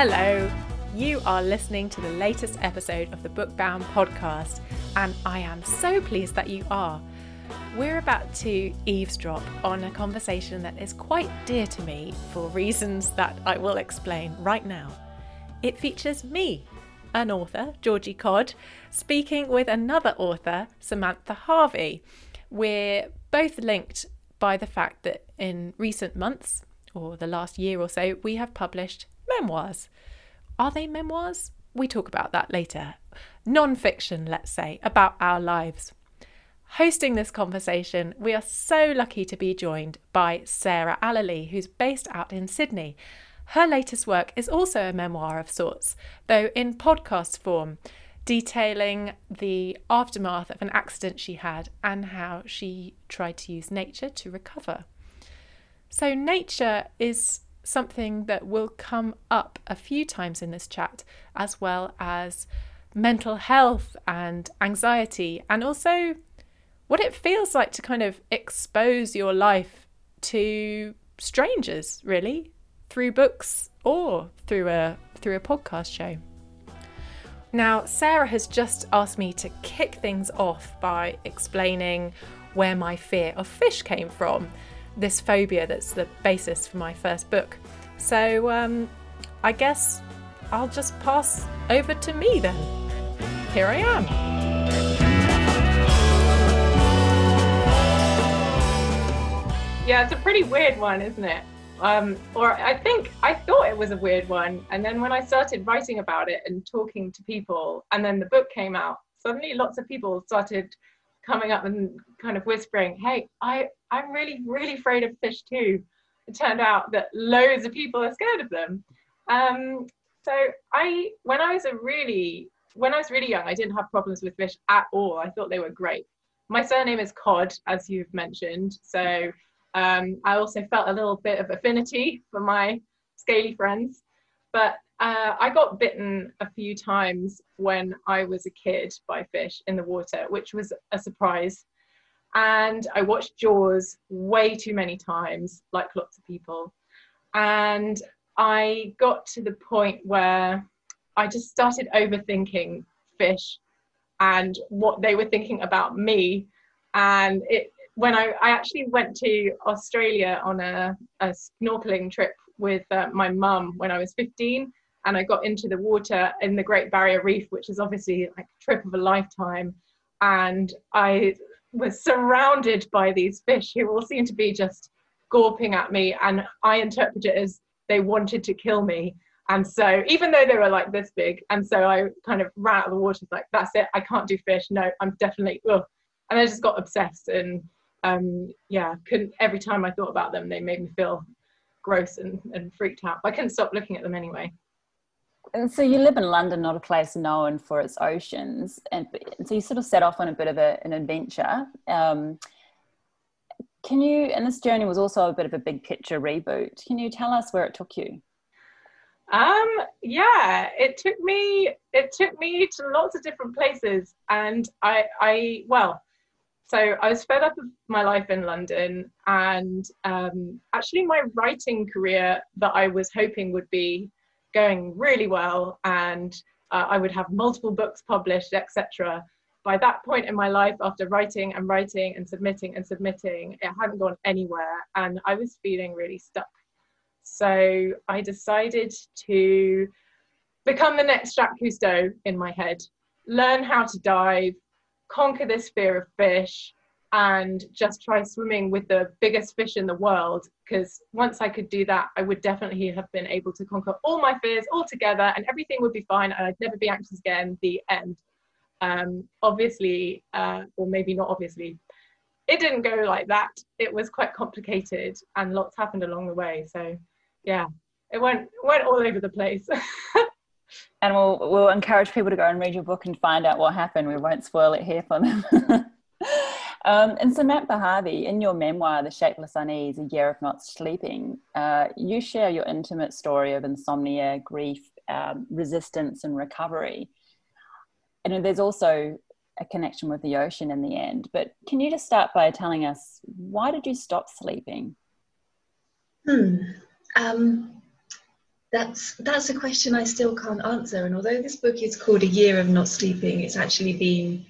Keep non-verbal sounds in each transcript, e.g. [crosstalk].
Hello, you are listening to the latest episode of the Bookbound podcast, and I am so pleased that you are. We're about to eavesdrop on a conversation that is quite dear to me for reasons that I will explain right now. It features me, an author, Georgie Codd, speaking with another author, Samantha Harvey. We're both linked by the fact that in recent months, or the last year or so, we have published memoirs. Are they memoirs? We talk about that later. Non fiction, let's say, about our lives. Hosting this conversation, we are so lucky to be joined by Sarah Allely, who's based out in Sydney. Her latest work is also a memoir of sorts, though in podcast form, detailing the aftermath of an accident she had and how she tried to use nature to recover. So, nature is something that will come up a few times in this chat, as well as mental health and anxiety, and also what it feels like to kind of expose your life to strangers, really, through books or through a through a podcast show. Now, Sarah has just asked me to kick things off by explaining where my fear of fish came from this phobia that's the basis for my first book. So um, I guess I'll just pass over to me then. Here I am. Yeah, it's a pretty weird one, isn't it? Um, or I think I thought it was a weird one. And then when I started writing about it and talking to people, and then the book came out, suddenly lots of people started coming up and kind of whispering, "Hey, I I'm really really afraid of fish too." It turned out that loads of people are scared of them. Um, so I when I was a really when I was really young, I didn't have problems with fish at all. I thought they were great. My surname is Codd, as you've mentioned, so um, I also felt a little bit of affinity for my scaly friends. But uh, I got bitten a few times when I was a kid by fish in the water, which was a surprise. And I watched Jaws way too many times, like lots of people. And I got to the point where I just started overthinking fish and what they were thinking about me. And it, when I, I actually went to Australia on a, a snorkeling trip with uh, my mum when I was 15, and I got into the water in the Great Barrier Reef, which is obviously like a trip of a lifetime. And I was surrounded by these fish who all seemed to be just gawping at me, and I interpret it as they wanted to kill me. And so, even though they were like this big, and so I kind of ran out of the water, like, that's it, I can't do fish. No, I'm definitely, ugh. And I just got obsessed. And um, yeah, couldn't, every time I thought about them, they made me feel gross and, and freaked out. But I couldn't stop looking at them anyway. And so you live in London, not a place known for its oceans, and, so you sort of set off on a bit of a, an adventure. Um, can you? And this journey was also a bit of a big picture reboot. Can you tell us where it took you? Um, yeah, it took me. It took me to lots of different places, and I, I well, so I was fed up of my life in London, and um, actually, my writing career that I was hoping would be going really well and uh, I would have multiple books published, etc. By that point in my life, after writing and writing and submitting and submitting, it hadn't gone anywhere and I was feeling really stuck. So I decided to become the next Jacques Cousteau in my head, learn how to dive, conquer this fear of fish, and just try swimming with the biggest fish in the world because once I could do that, I would definitely have been able to conquer all my fears all together and everything would be fine and I'd never be anxious again. The end. Um, obviously, uh, or maybe not obviously, it didn't go like that. It was quite complicated and lots happened along the way. So, yeah, it went went all over the place. [laughs] and we'll we'll encourage people to go and read your book and find out what happened. We won't spoil it here for them. [laughs] Um, and Samantha Harvey, in your memoir, The Shapeless Unease, A Year of Not Sleeping, uh, you share your intimate story of insomnia, grief, um, resistance, and recovery. And there's also a connection with the ocean in the end. But can you just start by telling us why did you stop sleeping? Hmm. Um, that's that's a question I still can't answer. And although this book is called A Year of Not Sleeping, it's actually been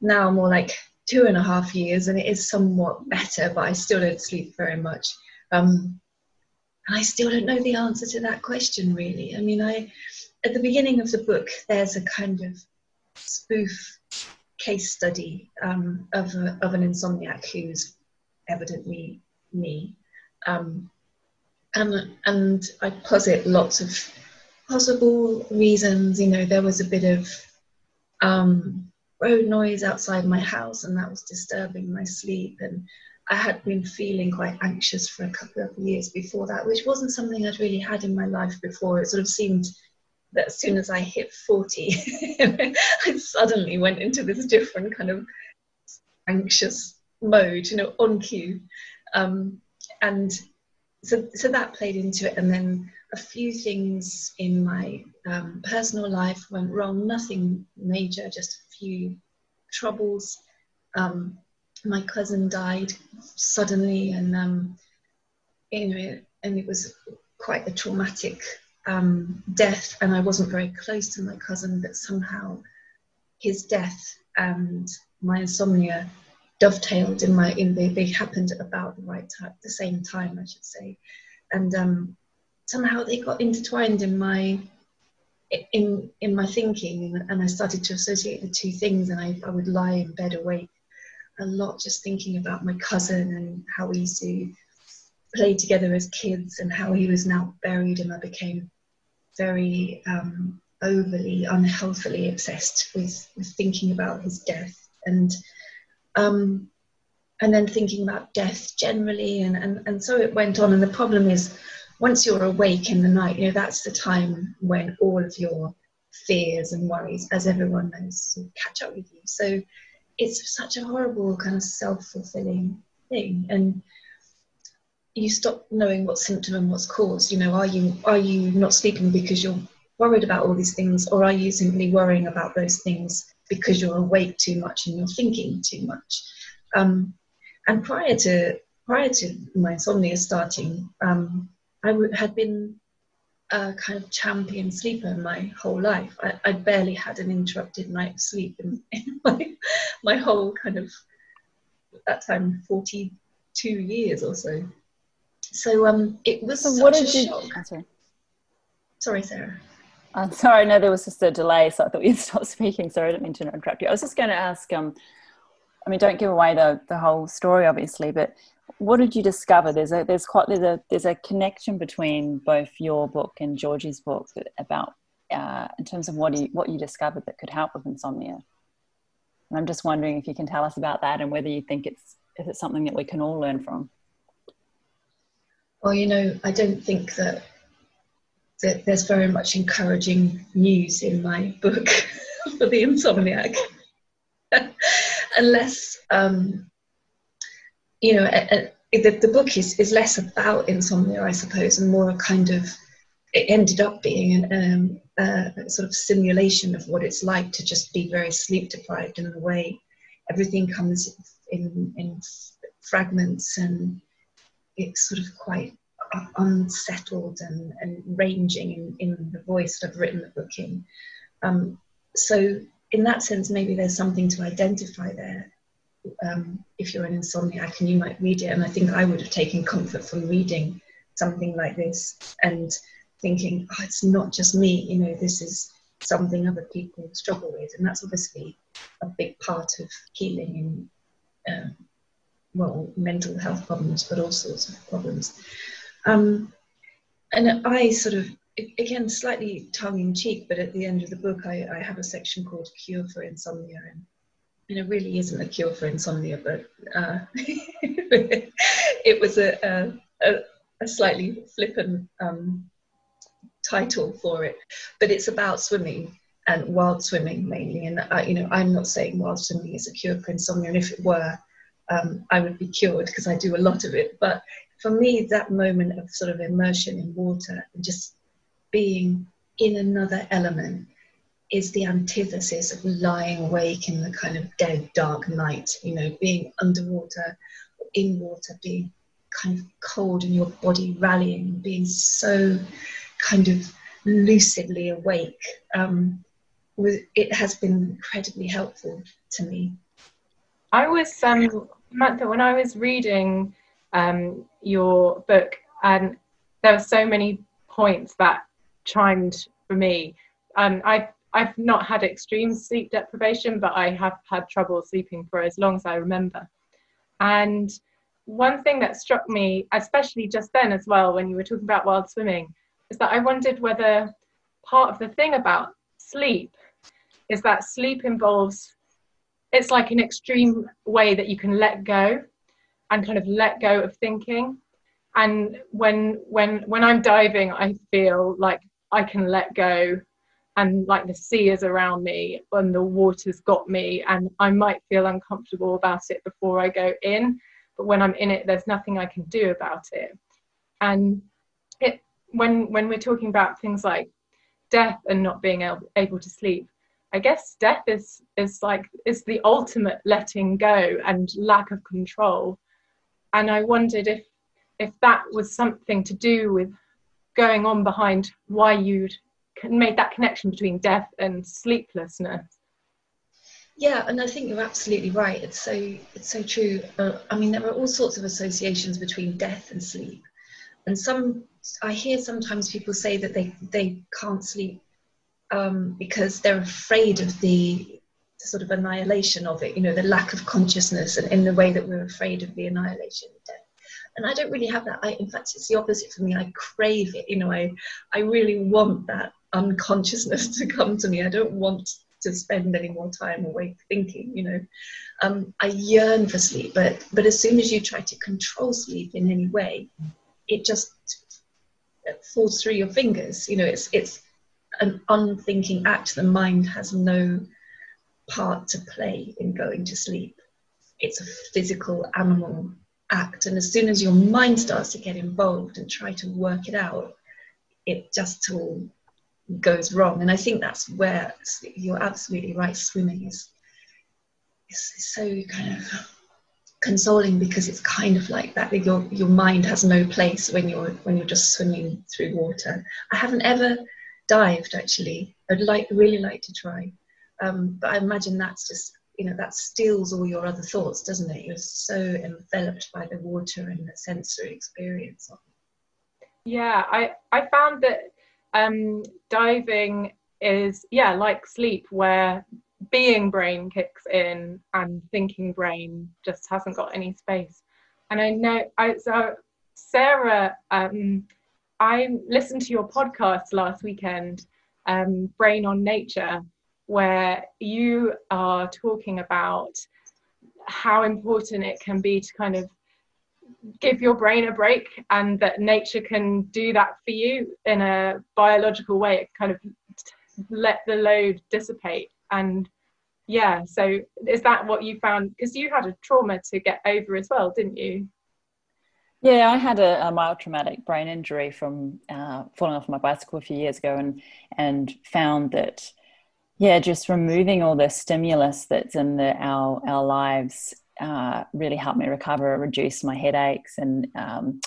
now more like two and a half years, and it is somewhat better, but I still don't sleep very much. Um, and I still don't know the answer to that question, really. I mean, I at the beginning of the book, there's a kind of spoof case study um, of, a, of an insomniac who's evidently me. Um, and, and I posit lots of possible reasons. You know, there was a bit of um, road noise outside my house, and that was disturbing my sleep. And I had been feeling quite anxious for a couple of years before that, which wasn't something I'd really had in my life before. It sort of seemed that as soon as I hit 40, [laughs] I suddenly went into this different kind of anxious mode, you know, on cue. Um, and so, so that played into it. And then a few things in my um, personal life went wrong, nothing major, just few troubles. Um, my cousin died suddenly, and um, you know, and it was quite a traumatic um, death. And I wasn't very close to my cousin, but somehow his death and my insomnia dovetailed in my in they, they happened at about the right time, the same time, I should say, and um, somehow they got intertwined in my in in my thinking and I started to associate the two things and I, I would lie in bed awake a lot just thinking about my cousin and how we used to play together as kids and how he was now buried and I became very um, overly unhealthily obsessed with, with thinking about his death. And um, and then thinking about death generally and, and, and so it went on. And the problem is once you're awake in the night you know that's the time when all of your fears and worries as everyone knows catch up with you. So it's such a horrible kind of self-fulfilling thing. And you stop knowing what symptom and what's cause you know are you are you not sleeping because you're worried about all these things or are you simply worrying about those things because you're awake too much and you're thinking too much? Um, and prior to prior to my insomnia starting um, I w- had been a kind of champion sleeper my whole life. I, I barely had an interrupted night of sleep in, [laughs] in my, my whole kind of, at that time, 42 years or so. So um, it was so what did you, shock. sorry. sorry, Sarah. I'm sorry, no, there was just a delay, so I thought you'd [laughs] stop speaking. Sorry, I didn't mean to interrupt you. I was just going to ask, um, I mean, don't give away the, the whole story, obviously, but what did you discover? There's a there's quite there's a there's a connection between both your book and Georgie's book about uh, in terms of what you what you discovered that could help with insomnia. And I'm just wondering if you can tell us about that and whether you think it's if it's something that we can all learn from. Well, you know, I don't think that that there's very much encouraging news in my book [laughs] for the insomniac, [laughs] unless um, you know, a, a, the, the book is, is less about insomnia, I suppose, and more a kind of, it ended up being an, um, a sort of simulation of what it's like to just be very sleep deprived in the way everything comes in, in fragments and it's sort of quite unsettled and, and ranging in, in the voice that I've written the book in. Um, so in that sense, maybe there's something to identify there um, if you're an insomniac and you might read it. And I think I would have taken comfort from reading something like this and thinking, oh, it's not just me, you know, this is something other people struggle with. And that's obviously a big part of healing in, um, well, mental health problems, but all sorts of problems. Um, and I sort of, again, slightly tongue in cheek, but at the end of the book, I, I have a section called Cure for Insomnia. And and it really isn't a cure for insomnia, but uh, [laughs] it was a, a, a slightly flippant um, title for it. But it's about swimming and wild swimming mainly. And uh, you know, I'm not saying wild swimming is a cure for insomnia, and if it were, um, I would be cured because I do a lot of it. But for me, that moment of sort of immersion in water and just being in another element is the antithesis of lying awake in the kind of dead, dark night, you know, being underwater, in water, being kind of cold and your body rallying, being so kind of lucidly awake um, it has been incredibly helpful to me. I was um, Samantha when I was reading um, your book, and there were so many points that chimed for me. Um, I've I've not had extreme sleep deprivation, but I have had trouble sleeping for as long as I remember. And one thing that struck me, especially just then as well, when you were talking about wild swimming, is that I wondered whether part of the thing about sleep is that sleep involves it's like an extreme way that you can let go and kind of let go of thinking and when when when i'm diving i feel like i can let go and like the sea is around me and the water's got me and i might feel uncomfortable about it before i go in but when i'm in it there's nothing i can do about it. And it when when we're talking about things like death and not being able, able to sleep i guess death is is like is the ultimate letting go and lack of control. And i wondered if if that was something to do with going on behind why you'd made that connection between death and sleeplessness yeah and i think you're absolutely right it's so it's so true uh, i mean there are all sorts of associations between death and sleep and some i hear sometimes people say that they they can't sleep um, because they're afraid of the, sort of annihilation of it you know the lack of consciousness and in the way that we're afraid of the annihilation of death and I don't really have that. I, in fact, it's the opposite for me. I crave it. You know, I, I really want that unconsciousness [laughs] to come to me. I don't want to spend any more time awake thinking. You know, um, I yearn for sleep, but but as soon as you try to control sleep in any way, it just falls through your fingers. You know, it's it's an unthinking act. The mind has no part to play in going to sleep. It's a physical animal act. And as soon as your mind starts to get involved and try to work it out, it just all goes wrong. And I think that's where you're absolutely right. Swimming is, is so kind of consoling because it's kind of like that. Your your mind has no place when you're when you're just swimming through water. I haven't ever dived actually. I'd like really like to try, um, but I imagine that's just you know that steals all your other thoughts doesn't it you're so enveloped by the water and the sensory experience yeah i i found that um diving is yeah like sleep where being brain kicks in and thinking brain just hasn't got any space. And i know i so sarah um i listened to your podcast last weekend um brain on nature where you are talking about how important it can be to kind of give your brain a break and that nature can do that for you in a biological way. It kind of let the load dissipate. And yeah so is that what you found? Because you had a trauma to get over as well didn't you? Yeah, I had a, a mild traumatic brain injury from uh, falling off my bicycle a few years ago, and and found that yeah just removing all the stimulus that's in the, our our lives uh, really helped me recover reduce my headaches and um,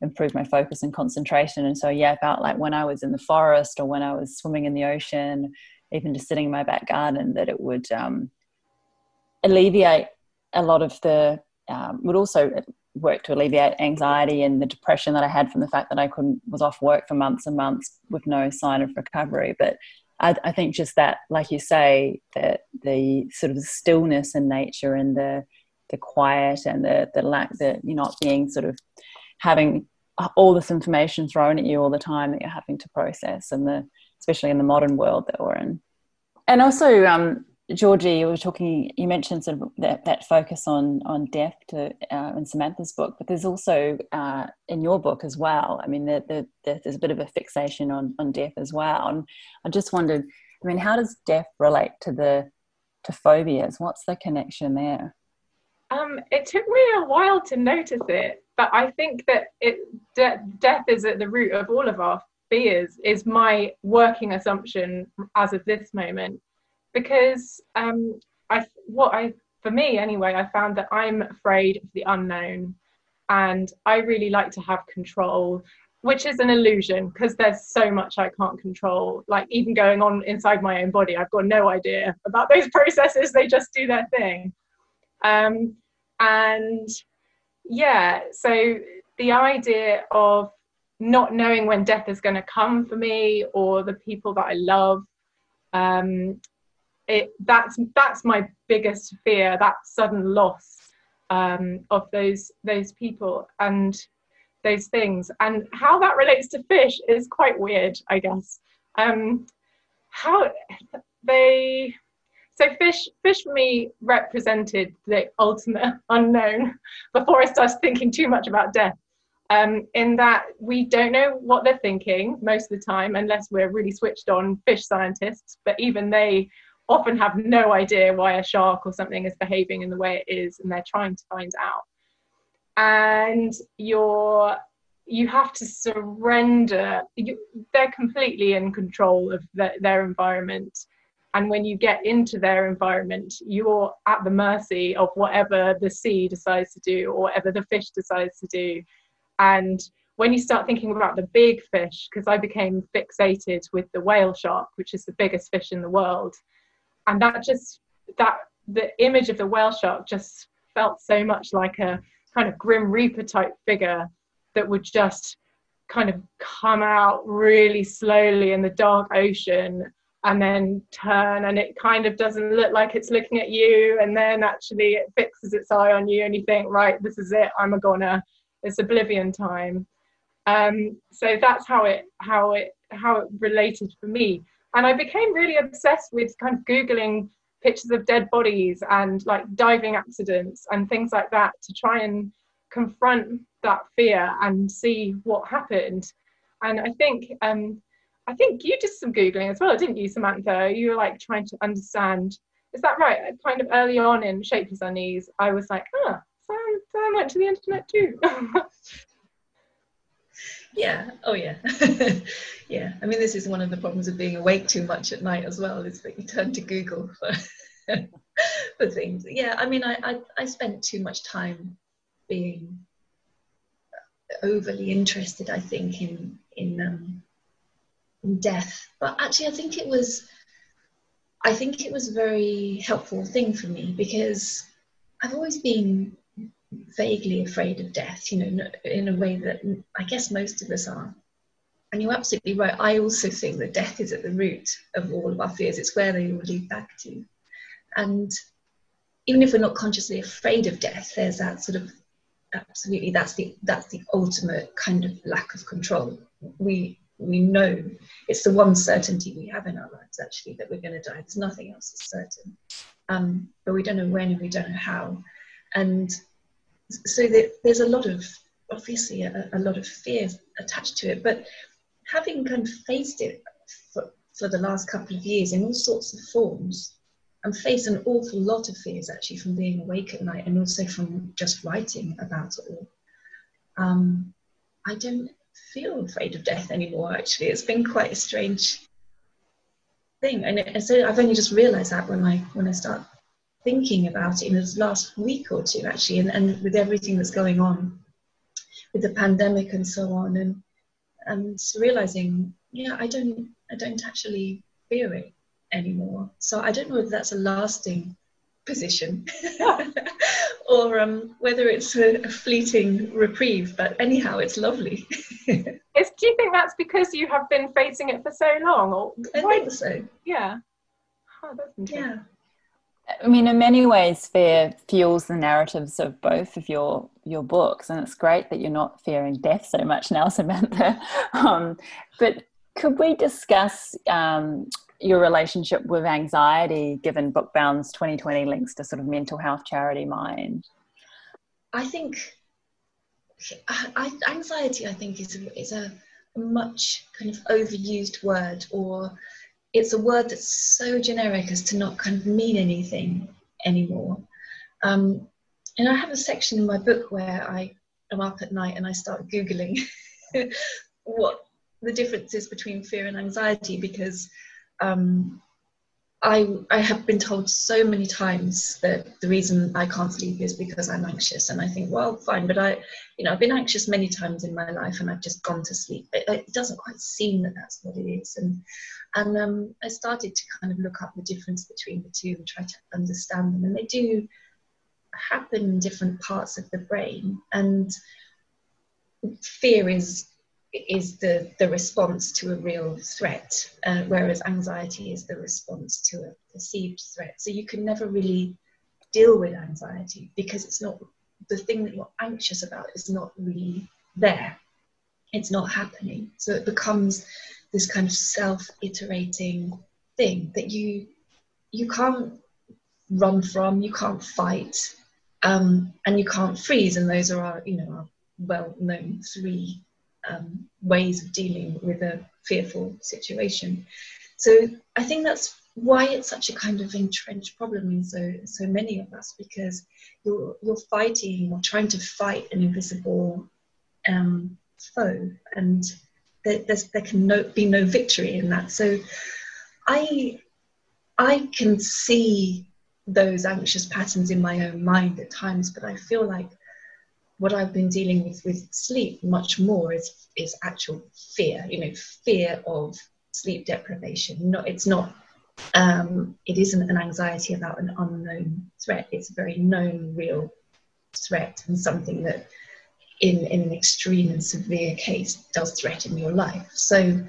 improve my focus and concentration and so yeah i felt like when i was in the forest or when i was swimming in the ocean even just sitting in my back garden that it would um, alleviate a lot of the um, would also work to alleviate anxiety and the depression that I had from the fact that I couldn't was off work for months and months with no sign of recovery. But I, I, think just that, like you say, that the sort of stillness in nature and the the quiet and the the lack that you're not being sort of having all this information thrown at you all the time that you're having to process, and the especially in the modern world that we're in. And also, um, Georgie, you were talking. You mentioned sort of that, that focus on on death to, uh, in Samantha's book, but there's also uh, in your book as well. I mean, the, the, the, there's a bit of a fixation on on death as well. And I just wondered, I mean, how does death relate to the to phobias? What's the connection there? Um, it took me a while to notice it, but I think that it de- death is at the root of all of our fears. Is my working assumption as of this moment because um, I what I for me anyway I found that I'm afraid of the unknown and I really like to have control which is an illusion because there's so much I can't control. Like even going on inside my own body, I've got no idea about those [laughs] processes. They just do their thing. Um, and yeah, so the idea of not knowing when death is going to come for me or the people that I love, um, it that's that's my biggest fear. That sudden loss um, of those those people and those things and how that relates to fish is quite weird i guess um, how they so fish fish for me represented the ultimate [laughs] unknown before i started thinking too much about death. Um, in that we don't know what they're thinking most of the time unless we're really switched on fish scientists but even they often have no idea why a shark or something is behaving in the way it is and they're trying to find out. And you're you have to surrender you, they're completely in control of the, their environment and when you get into their environment you're at the mercy of whatever the sea decides to do or whatever the fish decides to do. And when you start thinking about the big fish because i became fixated with the whale shark which is the biggest fish in the world. And that just that the image of the whale shark just felt so much like a kind of grim reaper type figure that would just kind of come out really slowly in the dark ocean and then turn and it kind of doesn't look like it's looking at you and then actually it fixes its eye on you and you think right this is it i'm a goner. It's oblivion time. Um, so that's how it how it how it related for me. And i became really obsessed with kind of googling pictures of dead bodies and like diving accidents and things like that to try and confront that fear and see what happened. And I think um, I think you did some googling as well, didn't you, Samantha? You were like trying to understand. Is that right? Kind of early on in Shapeless Unease, I was like, ah, Sam, Sam went to the internet too. [laughs] yeah. Oh yeah. [laughs] yeah. I mean, this is one of the problems of being awake too much at night as well. Is that you turn to Google for [laughs] for things. Yeah. I mean, I I, I spent too much time being overly interested, I think, in in, um, death. But actually, I think it was, I think it was a very helpful thing for me because I've always been vaguely afraid of death. You know, in a way that I guess most of us are. And you're absolutely right. I also think that death is at the root of all of our fears. It's where they all lead back to. And even if we're not consciously afraid of death, there's that sort of absolutely that's the that's the ultimate kind of lack of control we we know it's the one certainty we have in our lives actually that we're going to die. There's nothing else is certain. Um, but we don't know when and we don't know how. And so there's a lot of obviously a, a, lot of fear attached to it. But having kind of faced it for, for the last couple of years in all sorts of forms and face an awful lot of fears actually from being awake at night and also from just writing about it all. Um, I don't feel afraid of death anymore, actually. It's been quite a strange thing. And, it, so I've only just realized that when I, when I start thinking about it in this last week or two, actually, and, and with everything that's going on with the pandemic and so on, and, and realizing, yeah, I don't, I don't actually fear it anymore. So I don't know if that's a lasting position [laughs] or um, whether it's a, a, fleeting reprieve, but anyhow, it's lovely. [laughs] is, do you think that's because you have been facing it for so long? Or I why? think so. Yeah. Oh, yeah. I mean, in many ways, fear fuels the narratives of both of your your books, and it's great that you're not fearing death so much [laughs] now, Samantha. Um, but could we discuss um, your relationship with anxiety, given Bookbound's 2020 links to sort of mental health charity Mind? I think I, anxiety, I think, is a, is a much kind of overused word, or it's a word that's so generic as to not kind of mean anything anymore. Um, and I have a section in my book where I am up at night and I start Googling [laughs] what the difference is between fear and anxiety because um, I, I have been told so many times that the reason I can't sleep is because I'm anxious. And I think, well, fine, but I, you know, I've been anxious many times in my life and I've just gone to sleep. It, it doesn't quite seem that that's what it is. And, and um, I started to kind of look up the difference between the two and try to understand them. And they do happen in different parts of the brain. And fear is is the, the response to a real threat, uh, whereas anxiety is the response to a perceived threat. So you can never really deal with anxiety because it's not the thing that you're anxious about is not really there. It's not happening. So it becomes this kind of self-iterating thing that you you can't run from, you can't fight, um, and you can't freeze. And those are our, you know, our well-known three um, ways of dealing with a fearful situation. So I think that's why it's such a kind of entrenched problem in so so many of us because you're you're fighting or trying to fight an invisible um, foe and there, there can no, be no victory in that. So I I can see those anxious patterns in my own mind at times, but I feel like what I've been dealing with with sleep much more is is actual fear. You know, fear of sleep deprivation. Not it's not. Um, it isn't an anxiety about an unknown threat. It's a very known, real threat, and something that, in in an extreme and severe case, does threaten your life. So.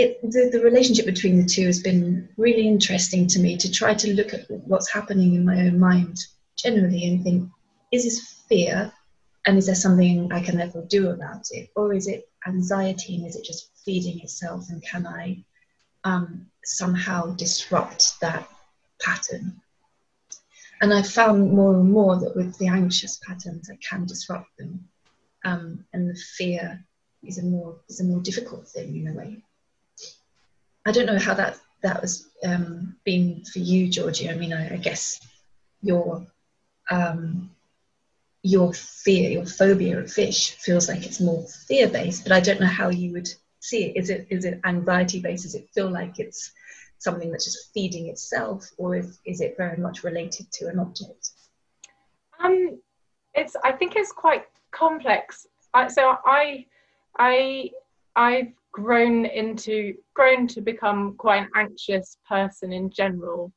It, the, the relationship between the two has been really interesting to me to try to look at what's happening in my own mind generally and think is this fear and is there something I can therefore do about it? Or is it anxiety and is it just feeding itself? And can I um, somehow disrupt that pattern? And I've found more and more that with the anxious patterns, I can disrupt them. Um, and the fear is a more is a more difficult thing in a way. I don't know how that that was um, been for you, Georgie. I mean, I, I guess your um, your fear, your phobia of fish feels like it's more fear based, but I don't know how you would see it. Is it is it anxiety based? Does it feel like it's something that's just feeding itself, or is, is it very much related to an object? Um, it's I think it's quite complex. I, so I I I've grown into grown to become quite an anxious person in general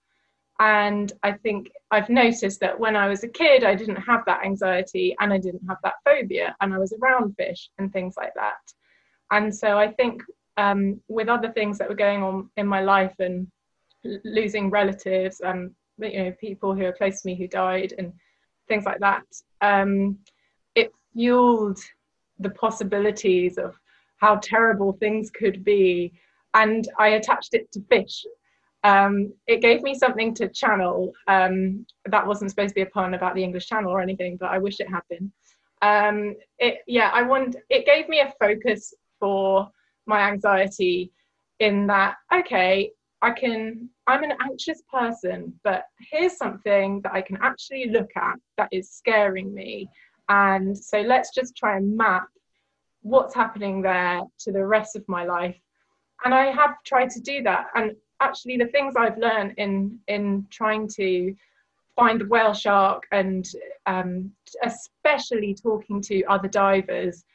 and I think I've noticed that when I was a kid, I didn't have that anxiety and I didn't have that phobia, and I was around fish and things like that. And so I think um, with other things that were going on in my life and losing relatives, um, you know, people who are close to me who died and things like that, um, it fueled the possibilities of how terrible things could be. And I attached it to fish um, it gave me something to channel. Um, that wasn't supposed to be a pun about the English Channel or anything, but I wish it had been. Um, it, yeah, I want. It gave me a focus for my anxiety. In that, okay, I can. I'm an anxious person, but here's something that I can actually look at that is scaring me, and so let's just try and map what's happening there to the rest of my life. And I have tried to do that, and actually the things I've learned in in trying to find the whale shark and um, especially talking to other divers,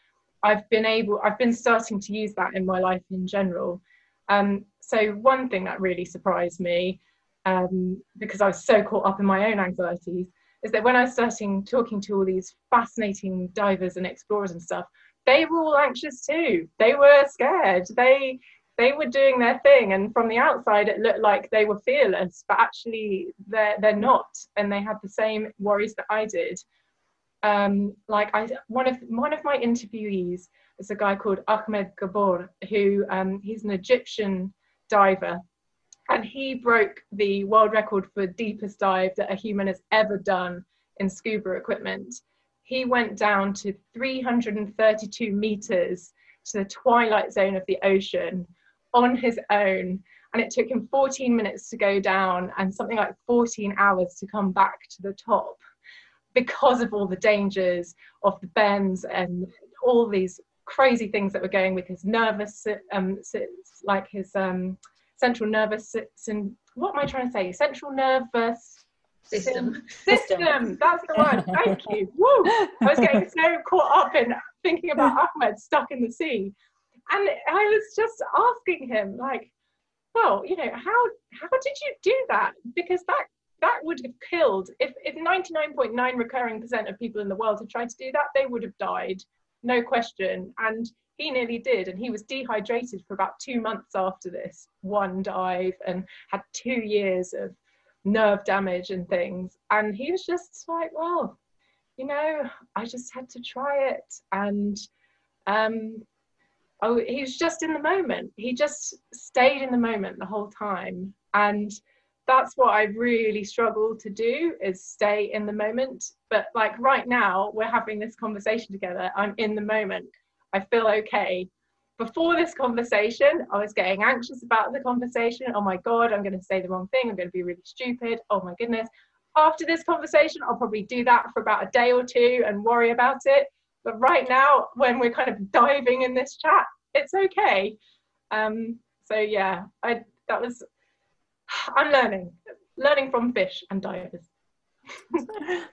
I've been able I've been starting to use that in my life in general. Um, so one thing that really surprised me um, because I was so caught up in my own anxieties is that when I was starting talking to all these fascinating divers and explorers and stuff, they were all anxious too. They were scared. They they were doing their thing and from the outside it looked like they were fearless but actually they're they're not and they had the same worries that i did. Um, like i one of one of my interviewees is a guy called ahmed gabr who um, he's an egyptian diver and he broke the world record for deepest dive that a human has ever done in scuba equipment. He went down to 332 meters to the twilight zone of the ocean on his own. And it took him 14 minutes to go down and something like 14 hours to come back to the top because of all the dangers of the bends and all these crazy things that were going with his nervous, um, like his um, central nervous system. what am I trying to say? Central nervous system. System. That's the one. Thank you. Woo! I was getting so caught up in thinking about Ahmed stuck in the sea, and I was just asking him like, well, you know, how how did you do that? Because that that would have killed if if 99.9 recurring percent of people in the world had tried to do that, they would have died, no question. And he nearly did, and he was dehydrated for about two months after this one dive, and had two years of nerve damage and things. And he was just like, well, you know, I just had to try it, and um, oh, he was just in the moment. He just stayed in the moment the whole time. And that's what I really struggle to do is stay in the moment. But like right now, we're having this conversation together. I'm in the moment. I feel okay. Before this conversation, I was getting anxious about the conversation. Oh my God, I'm going to say the wrong thing. I'm going to be really stupid. Oh my goodness. After this conversation, I'll probably do that for about a day or two and worry about it. But right now, when we're kind of diving in this chat, it's okay. Um, so yeah, I that was I'm learning, learning from fish and divers. [laughs]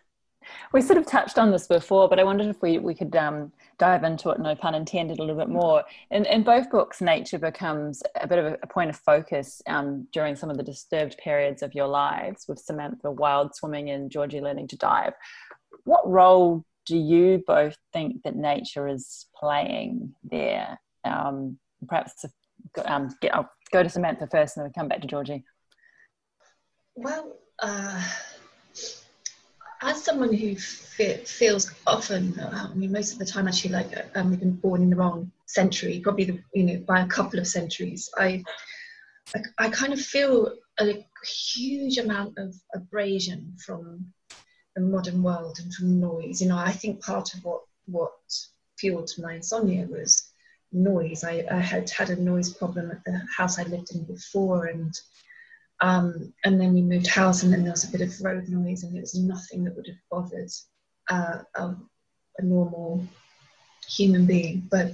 we sort of touched on this before, but I wondered if we, we could um, dive into it, no pun intended, a little bit more. In, in both books, nature becomes a bit of a, point of focus um, during some of the disturbed periods of your lives, with Samantha wild swimming and Georgie learning to dive. What role do you both think that nature is playing there? Um, perhaps um, get, I'll go to Samantha first and then we come back to Georgie. Well, uh, as someone who fe- feels often, uh, I mean, most of the time actually, like um, we've been born in the wrong century, probably the, you know by a couple of centuries. I, I, I kind of feel a huge amount of abrasion from the modern world and from noise. You know, I think part of what what fueled my insomnia was noise. I, I had had a noise problem at the house I lived in before, and um, and then we moved house, and then there was a bit of road noise, and it was nothing that would have bothered uh, a, a, normal human being. But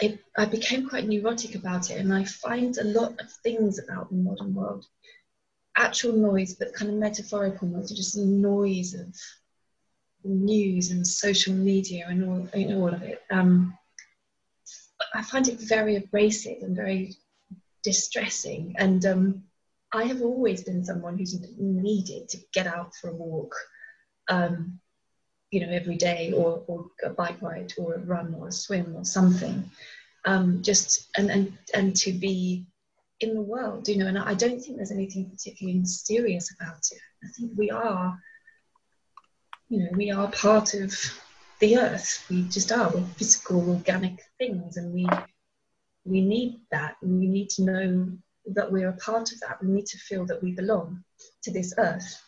I, I became quite neurotic about it, and I find a lot of things about the modern world actual noise, but kind of metaphorical noise, just noise of news and social media and all, you know, all of it. Um, I find it very abrasive and very distressing. And um, I have always been someone who's needed to get out for a walk, um, you know, every day, or, or a bike ride, or a run, or a swim, or something. Um, just and, and and to be in the world, you know. And I don't think there's anything particularly mysterious about it. I think we are, you know, we are part of the earth. We just are. We're physical, organic things, and we we need that. And we need to know that we're a part of that. We need to feel that we belong to this earth.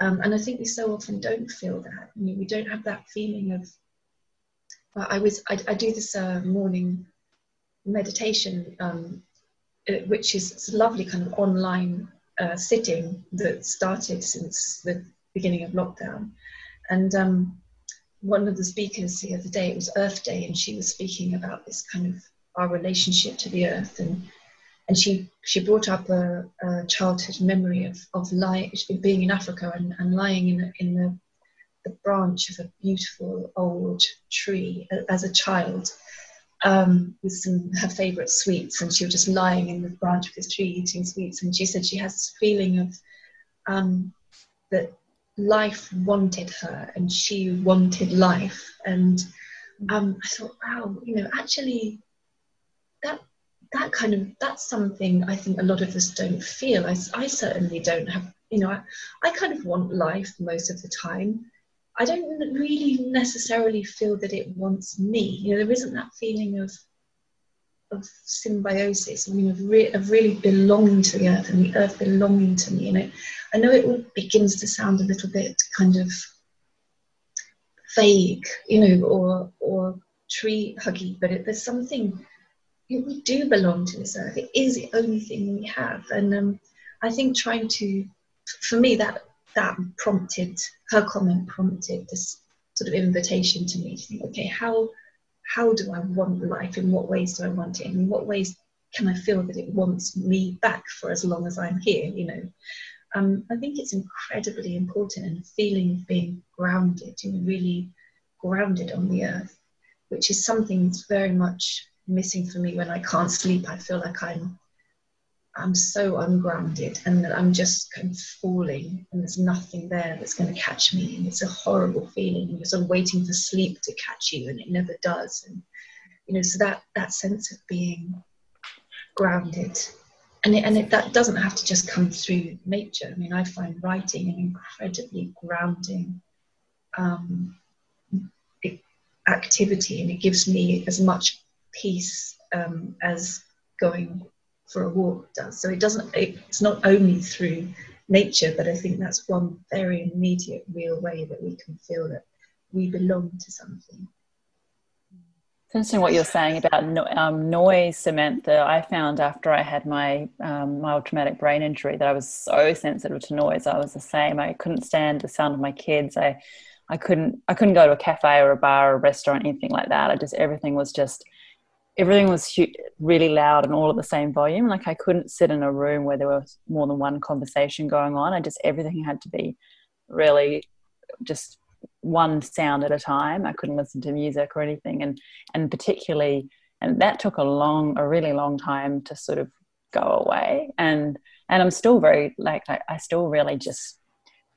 Um, and I think we so often don't feel that. We don't have that feeling of. Well, I was I, I do this uh, morning meditation, um, which is a lovely kind of online uh, sitting that started since the beginning of lockdown, and um, one of the speakers the other day, it was Earth Day, and she was speaking about this kind of our relationship to the earth. And, and she, she brought up a, a childhood memory of, of lying, being in Africa and, and lying in, in the, the branch of a beautiful old tree as a child. Um, with some her favorite sweets, and she was just lying in the branch of this tree eating sweets. And she said she has this feeling of um, that life wanted her and she wanted life. And um, I thought, wow, you know, actually, that that kind of that's something I think a lot of us don't feel. I, I certainly don't have, you know, I, I kind of want life most of the time. I don't really necessarily feel that it wants me. You know, there isn't that feeling of of symbiosis. I mean, of, re- of really belonging to the earth and the earth belonging to me. And it, I know it all begins to sound a little bit kind of vague, you know, or or tree huggy, but it, there's something. You know, we do belong to this earth. It is the only thing we have, and um, I think trying to, for me, that that prompted her comment prompted this sort of invitation to me to think, okay, how how do I want life? In what ways do I want it? In what ways can I feel that it wants me back for as long as I'm here? You know, um, I think it's incredibly important and feeling of being grounded, you know, really grounded on the earth, which is something that's very much missing for me when I can't sleep. I feel like I'm I'm so ungrounded and that I'm just kind of falling and there's nothing there that's going to catch me. And it's a horrible feeling. You're sort of waiting for sleep to catch you and it never does. And, you know, so that, that sense of being grounded and, it, and it, that doesn't have to just come through nature. I mean, I find writing an incredibly grounding um, activity and it gives me as much peace um, as going for a walk does. So it doesn't, it's not only through nature, but I think that's one very immediate, real way that we can feel that we belong to something. It's interesting what you're saying about um, noise, Samantha. I found after I had my um, mild traumatic brain injury that I was so sensitive to noise. I was the same. I couldn't stand the sound of my kids. I, I couldn't, I couldn't go to a cafe or a bar or a restaurant, anything like that. I just everything was just everything was really loud and all at the same volume. Like I couldn't sit in a room where there was more than one conversation going on. I just everything had to be really just one sound at a time. I couldn't listen to music or anything, and and particularly, and that took a long, a really long time to sort of go away. And and I'm still very like I, I still really just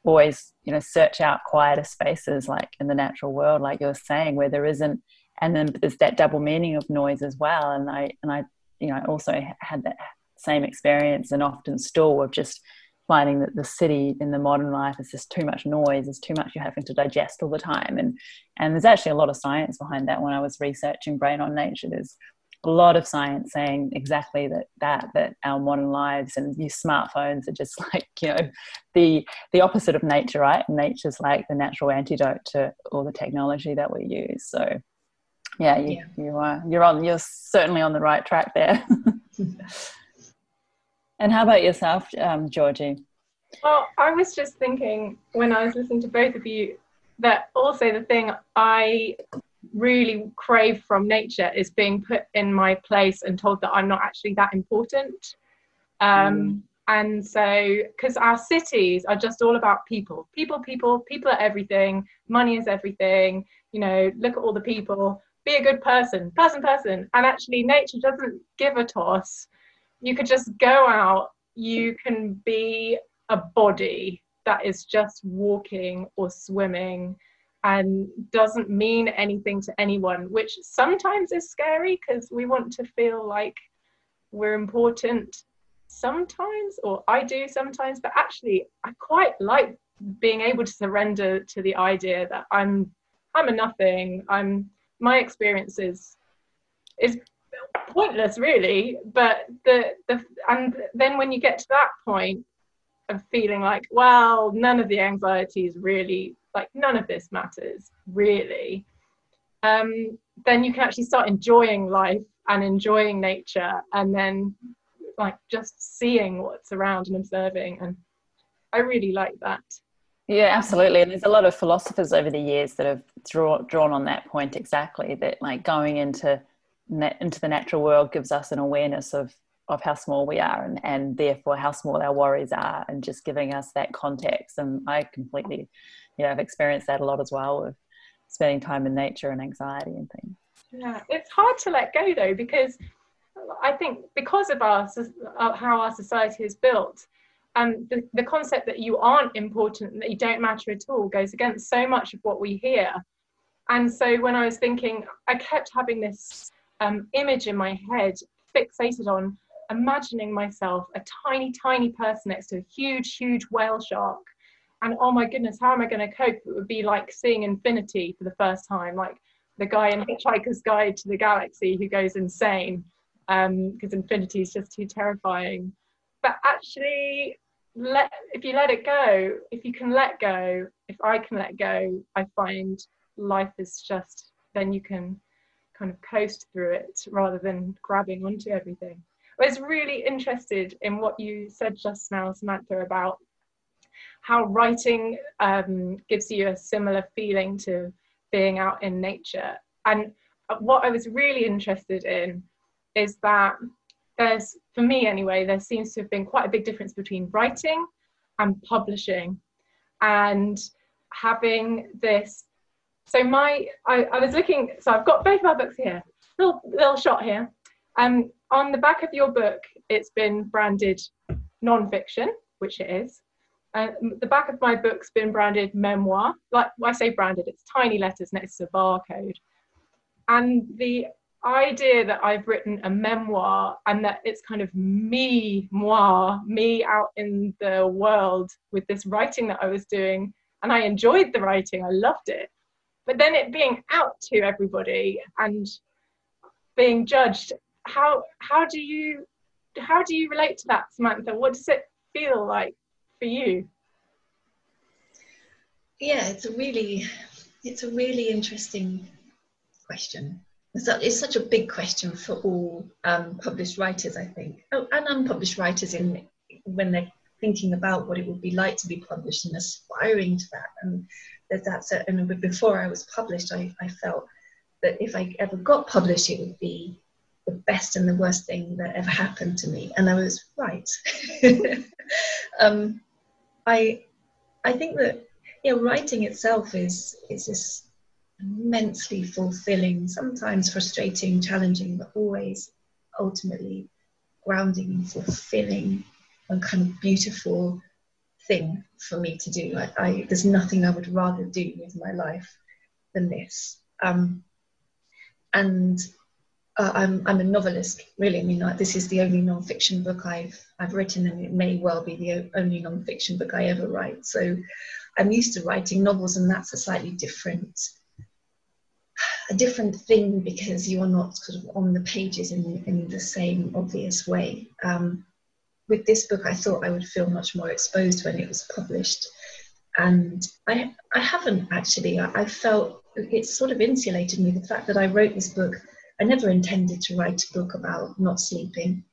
always you know search out quieter spaces like in the natural world, like you're saying, where there isn't and then there's that double meaning of noise as well. And i and i you know also had that same experience and often still of just finding that the city in the modern life is just too much noise there's too much you're having to digest all the time. And and there's actually a lot of science behind that. When i was researching brain on nature there's a lot of science saying exactly that that that our modern lives and these smartphones are just [laughs] like you know the the opposite of nature right? Nature's like the natural antidote to all the technology that we use. So yeah you, yeah. you are. You're on you're certainly on the right track there. [laughs] And how about yourself um, georgie? Well i was just thinking when i was listening to both of you that also the thing i really crave from nature is being put in my place and told that i'm not actually that important. Um, mm. and so because our cities are just all about people. People people people are everything. Money is everything. You know look at all the people be a good person, person, person. And actually, nature doesn't give a toss. You could just go out, you can be a body that is just walking or swimming and doesn't mean anything to anyone, which sometimes is scary because we want to feel like we're important sometimes, or I do sometimes, but actually, I quite like being able to surrender to the idea that I'm I'm a nothing. I'm my experience is is pointless really. But the the and then when you get to that point of feeling like well none of the anxieties really like none of this matters really um, then you can actually start enjoying life and enjoying nature and then like just seeing what's around and observing. And i really like that yeah, absolutely. And there's a lot of philosophers over the years that have draw, drawn on that point exactly that like going into into the natural world gives us an awareness of of how small we are and, and therefore how small our worries are and just giving us that context. And I completely, you know, I've experienced that a lot as well with spending time in nature and anxiety and things. Yeah, it's hard to let go though because I think because of our uh, how our society is built, and the, the concept that you aren't important that you don't matter at all goes against so much of what we hear. And so when i was thinking i kept having this um, image in my head fixated on imagining myself a tiny tiny person next to a huge huge whale shark. And oh my goodness how am i going to cope? It would be like seeing infinity for the first time like the guy in [laughs] hitchhiker's guide to the galaxy who goes insane because um, infinity is just too terrifying. But actually let if you let it go if you can let go if i can let go i find life is just then you can kind of coast through it rather than grabbing onto everything. I was really interested in what you said just now samantha about how writing um, gives you a similar feeling to being out in nature. And what i was really interested in is that there's, for me anyway, there seems to have been quite a big difference between writing and publishing and having this. So my, I, I was looking, so I've got both my books here, little, little shot here. Um, on the back of your book, it's been branded non-fiction, which it is. Uh, the back of my book's been branded memoir. Like I say branded, it's tiny letters next to a barcode. And the idea that I've written a memoir and that it's kind of me, moi, me out in the world with this writing that I was doing. And I enjoyed the writing, I loved it. But then it being out to everybody and being judged, how how do you how do you relate to that, Samantha? What does it feel like for you? Yeah, it's a really it's a really interesting question it's such a big question for all um, published writers, I think, oh, and unpublished writers in when they're thinking about what it would be like to be published and aspiring to that. And that that's a, and before I was published, I, I felt that if I ever got published, it would be the best and the worst thing that ever happened to me, and I was right. [laughs] um, I I think that you know, writing itself is is this immensely fulfilling, sometimes frustrating, challenging, but always ultimately grounding and fulfilling and kind of beautiful thing for me to do. I, I, there's nothing I would rather do with my life than this. Um, and uh, I'm, I'm a novelist, really. I mean, like, this is the only non-fiction book I've I've written, and it may well be the only non-fiction book I ever write. So, I'm used to writing novels, and that's a slightly different a different thing because you are not sort of on the pages in, in the same obvious way. Um, with this book, I thought I would feel much more exposed when it was published. And I, I haven't actually. I, I felt it sort of insulated me. The fact that I wrote this book, I never intended to write a book about not sleeping.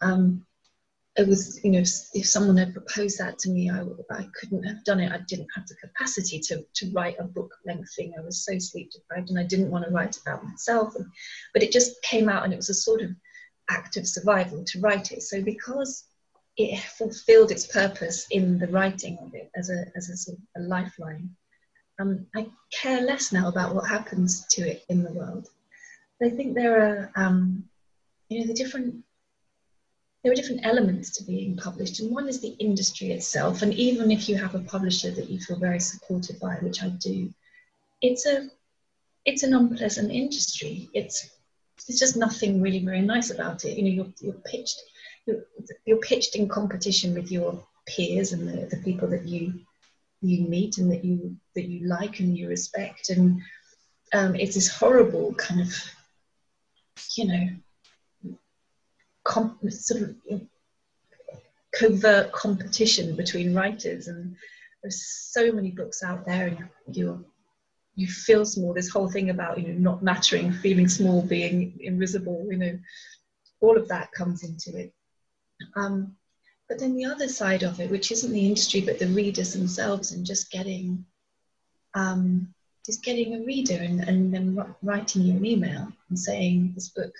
Um, it was, you know, if someone had proposed that to me, I, I couldn't have done it. I didn't have the capacity to, to write a book length thing. I was so sleep deprived and I didn't want to write about myself. And, but it just came out and it was a sort of act of survival to write it. So because it fulfilled its purpose in the writing of it as a, as a, sort of a lifeline, um, I care less now about what happens to it in the world. I think there are, um, you know, the different there are different elements to being published, and one is the industry itself. And even if you have a publisher that you feel very supported by, which I do, it's a it's an unpleasant industry. It's there's just nothing really very nice about it. You know, you're, you're pitched you're, you're pitched in competition with your peers and the, the people that you you meet and that you that you like and you respect, and um, it's this horrible kind of you know sort of covert competition between writers. And there's so many books out there and you you feel small. This whole thing about you know not mattering feeling small being invisible you know all of that comes into it. Um, but then the other side of it which isn't the industry but the readers themselves and just getting um, just getting a reader and, and then writing you an email and saying this book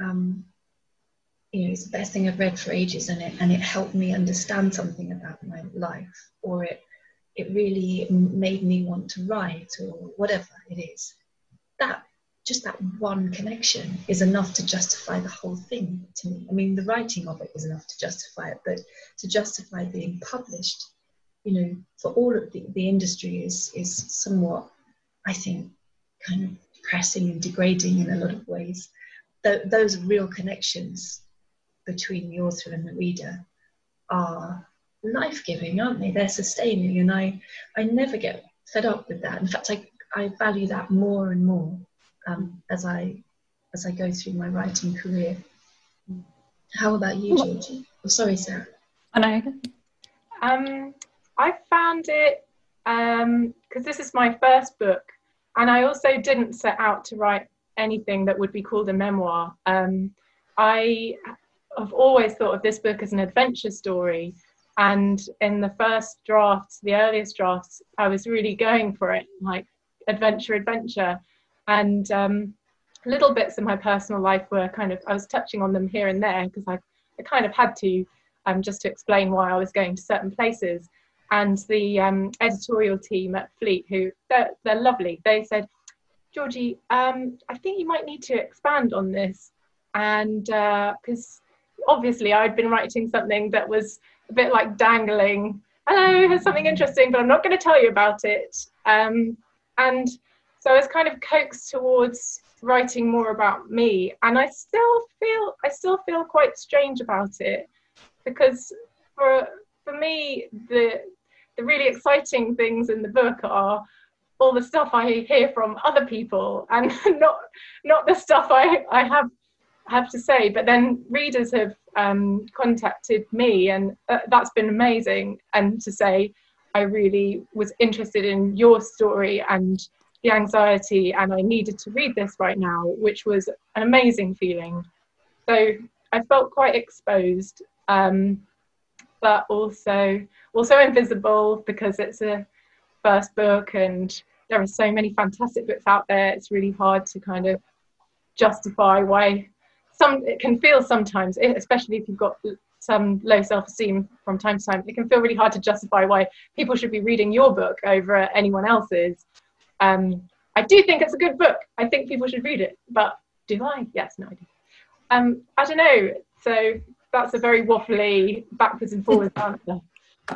um, you know, it's the best thing I've read for ages, and it and it helped me understand something about my life, or it it really made me want to write, or whatever it is. That just that one connection is enough to justify the whole thing to me. I mean, the writing of it is enough to justify it, but to justify being published, you know, for all of the, the industry is is somewhat, I think, kind of depressing and degrading in a lot of ways. Th- those real connections between the author and the reader are life-giving, aren't they? They're sustaining, and I, I never get fed up with that. In fact, I, I value that more and more um, as I, as I go through my writing career. How about you, Georgie? Oh, sorry, Sarah. I know. Um, I found it because um, this is my first book, and I also didn't set out to write anything that would be called a memoir. Um, I I've always thought of this book as an adventure story. And in the first drafts, the earliest drafts, I was really going for it, like adventure, adventure. And um, little bits of my personal life were kind of I was touching on them here and there because I, I kind of had to um, just to explain why I was going to certain places. And the um, editorial team at Fleet, who they're, they're lovely, they said, Georgie, um, I think you might need to expand on this. And because uh, obviously I'd been writing something that was a bit like dangling, hello, here's something interesting, but I'm not going to tell you about it. Um, and so I was kind of coaxed towards writing more about me and i still feel i still feel quite strange about it because for for me the the really exciting things in the book are all the stuff i hear from other people and [laughs] not not the stuff i i have have to say but then readers have um, contacted me and uh, that's been amazing and to say i really was interested in your story and the anxiety and I needed to read this right now, which was an amazing feeling. So I felt quite exposed, um, but also also invisible because it's a first book and there are so many fantastic books out there. It's really hard to kind of justify why some it can feel sometimes, especially if you've got some low self-esteem from time to time, it can feel really hard to justify why people should be reading your book over anyone else's. Um, I do think it's a good book. I think people should read it, but do I? Yes, no, I do. Um, I don't know. So that's a very waffly, backwards and forwards [laughs] answer.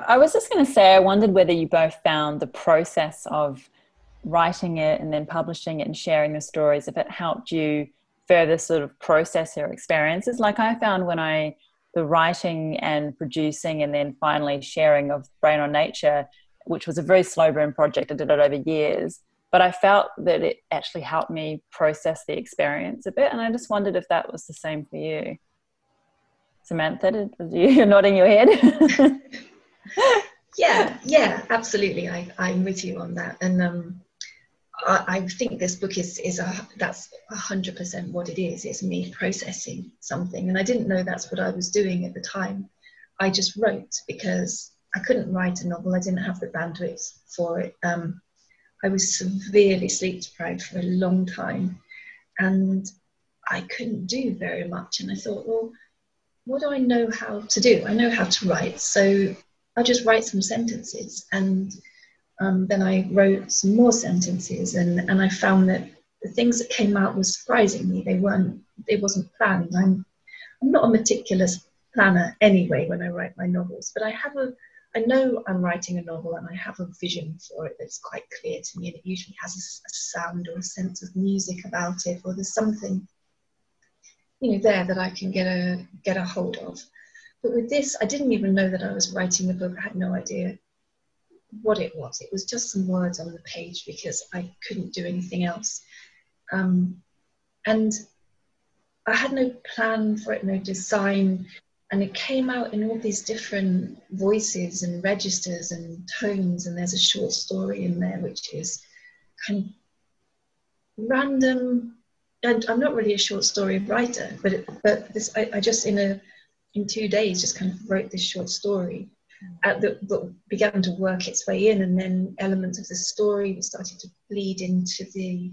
I was just going to say, I wondered whether you both found the process of writing it and then publishing it and sharing the stories, if it helped you further sort of process your experiences. Like I found when I, the writing and producing and then finally sharing of Brain on Nature, which was a very slow burn project, I did it over years but I felt that it actually helped me process the experience a bit. And I just wondered if that was the same for you. Samantha, did, you [laughs] you're nodding your head? [laughs] yeah, yeah, absolutely. I, I'm with you on that. And um, I, think this book is, is a, that's 100% what it is. It's me processing something. And I didn't know that's what I was doing at the time. I just wrote because I couldn't write a novel. I didn't have the bandwidth for it. Um, I was severely sleep deprived for a long time and I couldn't do very much. And I thought, well, what do I know how to do? I know how to write. So I just write some sentences. And um, then I wrote some more sentences. And, and I found that the things that came out were surprising me. They weren't, it wasn't planned. I'm, I'm not a meticulous planner anyway when I write my novels, but I have a, I know I'm writing a novel and I have a vision for it that's quite clear to me, and it usually has a, a sound or a sense of music about it, or there's something, you know, there that I can get a get a hold of. But with this, I didn't even know that I was writing the book. I had no idea what it was. It was just some words on the page because I couldn't do anything else. Um, and I had no plan for it, no design, and it came out in all these different voices and registers and tones and there's a short story in there which is kind of random and i'm not really a short story writer but it, but this I, I, just in a in two days just kind of wrote this short story uh, that, began to work its way in and then elements of the story started to bleed into the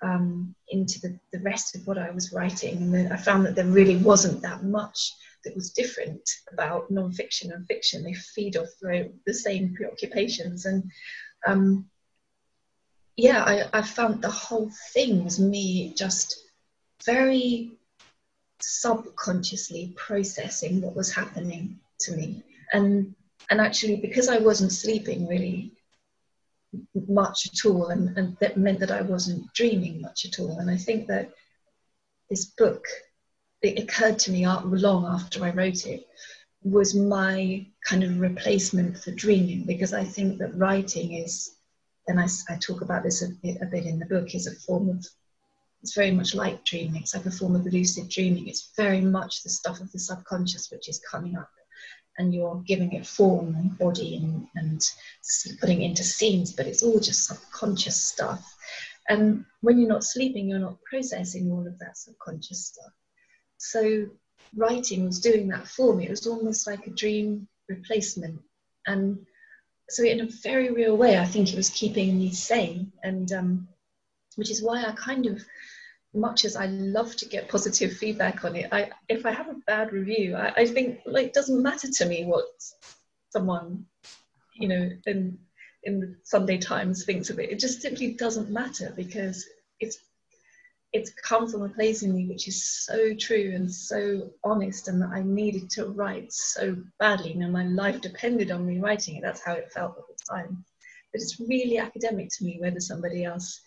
um, into the, the rest of what I was writing. And then I found that there really wasn't that much that was different about nonfiction and fiction. They feed off the same preoccupations. And um, yeah, I, I found the whole thing was me just very subconsciously processing what was happening to me. And and actually because I wasn't sleeping really much at all and, and that meant that I wasn't dreaming much at all. And I think that this book it occurred to me long after I wrote it, was my kind of replacement for dreaming because I think that writing is, and I, I talk about this a, a, bit in the book, is a form of, it's very much like dreaming. It's like a form of lucid dreaming. It's very much the stuff of the subconscious which is coming up and you're giving it form and body and, and putting it into scenes, but it's all just subconscious stuff. And when you're not sleeping, you're not processing all of that subconscious stuff. So writing was doing that for me. It was almost like a dream replacement. And so in a very real way, I think it was keeping me sane. And um, which is why I kind of much as I love to get positive feedback on it, I if I have a bad review, I, I think like it doesn't matter to me what someone, you know, in in the Sunday Times thinks of it. It just simply doesn't matter because it's it's come from a place in me which is so true and so honest and that I needed to write so badly. You know, my life depended on me writing it. That's how it felt at the time. But it's really academic to me whether somebody else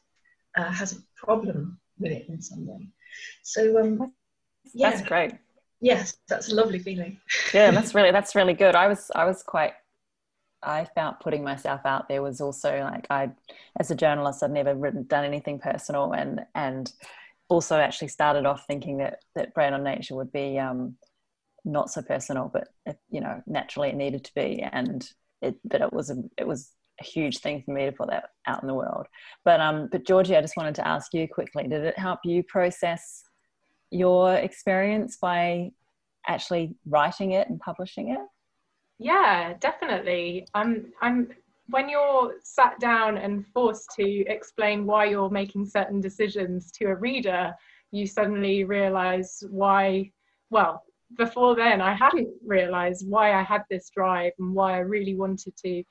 uh, has a problem it in some way. So um, yeah. that's great. Yes, that's a lovely feeling. yeah, [laughs] that's really that's really good. I was I was quite I found putting myself out there was also like I, as a journalist, I'd never written done anything personal, and and also actually started off thinking that that Brain on Nature would be um, not so personal, but you know naturally it needed to be, and it but it was a it was a huge thing for me to put that out in the world. But um, but Georgie, I just wanted to ask you quickly: Did it help you process your experience by actually writing it and publishing it? Yeah, definitely. I'm I'm when you're sat down and forced to explain why you're making certain decisions to a reader, you suddenly realize why well, before then I hadn't realized why I had this drive and why I really wanted to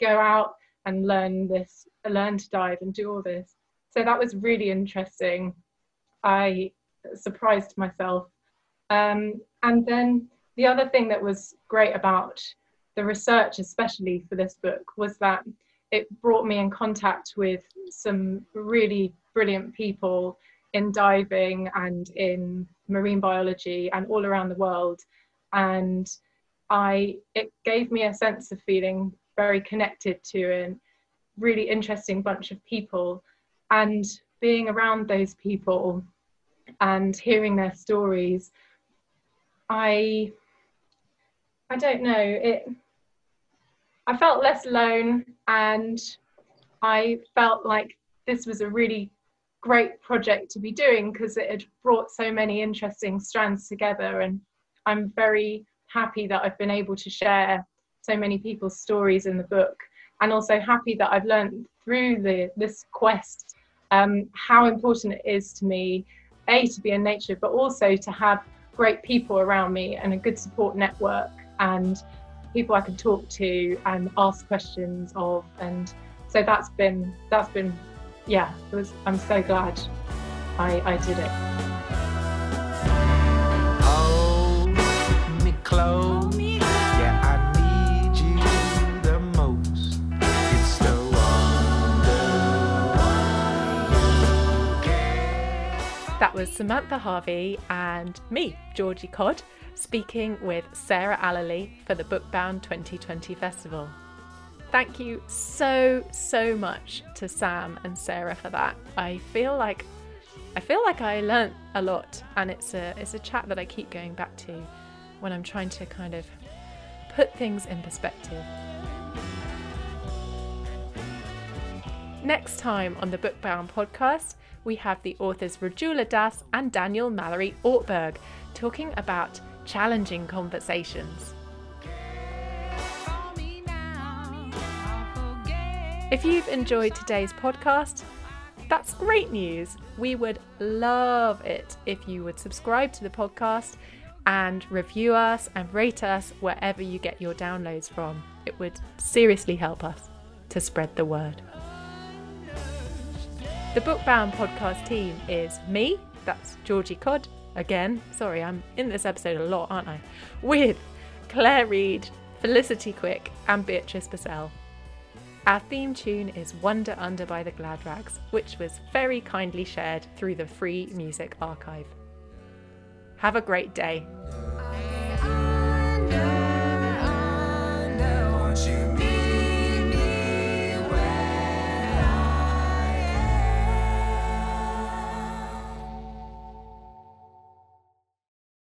go out and learn this learn to dive and do all this. So that was really interesting. I surprised myself. Um, and then the other thing that was great about the research, especially for this book, was that it brought me in contact with some really brilliant people in diving and in marine biology and all around the world. And I it gave me a sense of feeling very connected to a really interesting bunch of people. And being around those people and hearing their stories, I I don't know, it I felt less alone and I felt like this was a really great project to be doing because it had brought so many interesting strands together and I'm very happy that I've been able to share so many people's stories in the book and also happy that I've learned through the this quest um, how important it is to me a to be in nature but also to have great people around me and a good support network and people I can talk to and ask questions of and so that's been that's been yeah was I'm so glad I, I did it. That was Samantha Harvey and me, Georgie Codd, speaking with Sarah Allely for the Bookbound 2020 Festival. Thank you so, so much to Sam and Sarah for that. I feel like I feel like I learnt a lot and it's a it's a chat that I keep going back to when I'm trying to kind of put things in perspective. Next time on the Bookbound podcast, we have the authors Rajula Das and Daniel Mallory Ortberg talking about challenging conversations. If you've enjoyed today's podcast, that's great news. We would love it if you would subscribe to the podcast and review us and rate us wherever you get your downloads from. It would seriously help us to spread the word. The Bookbound podcast team is me, that's Georgie Codd, again. Sorry, I'm in this episode a lot, aren't I? With Claire Reid, Felicity Quick, and Beatrice Bassell. Our theme tune is Wonder Under by the Gladrags, which was very kindly shared through the Free Music Archive. Have a great day.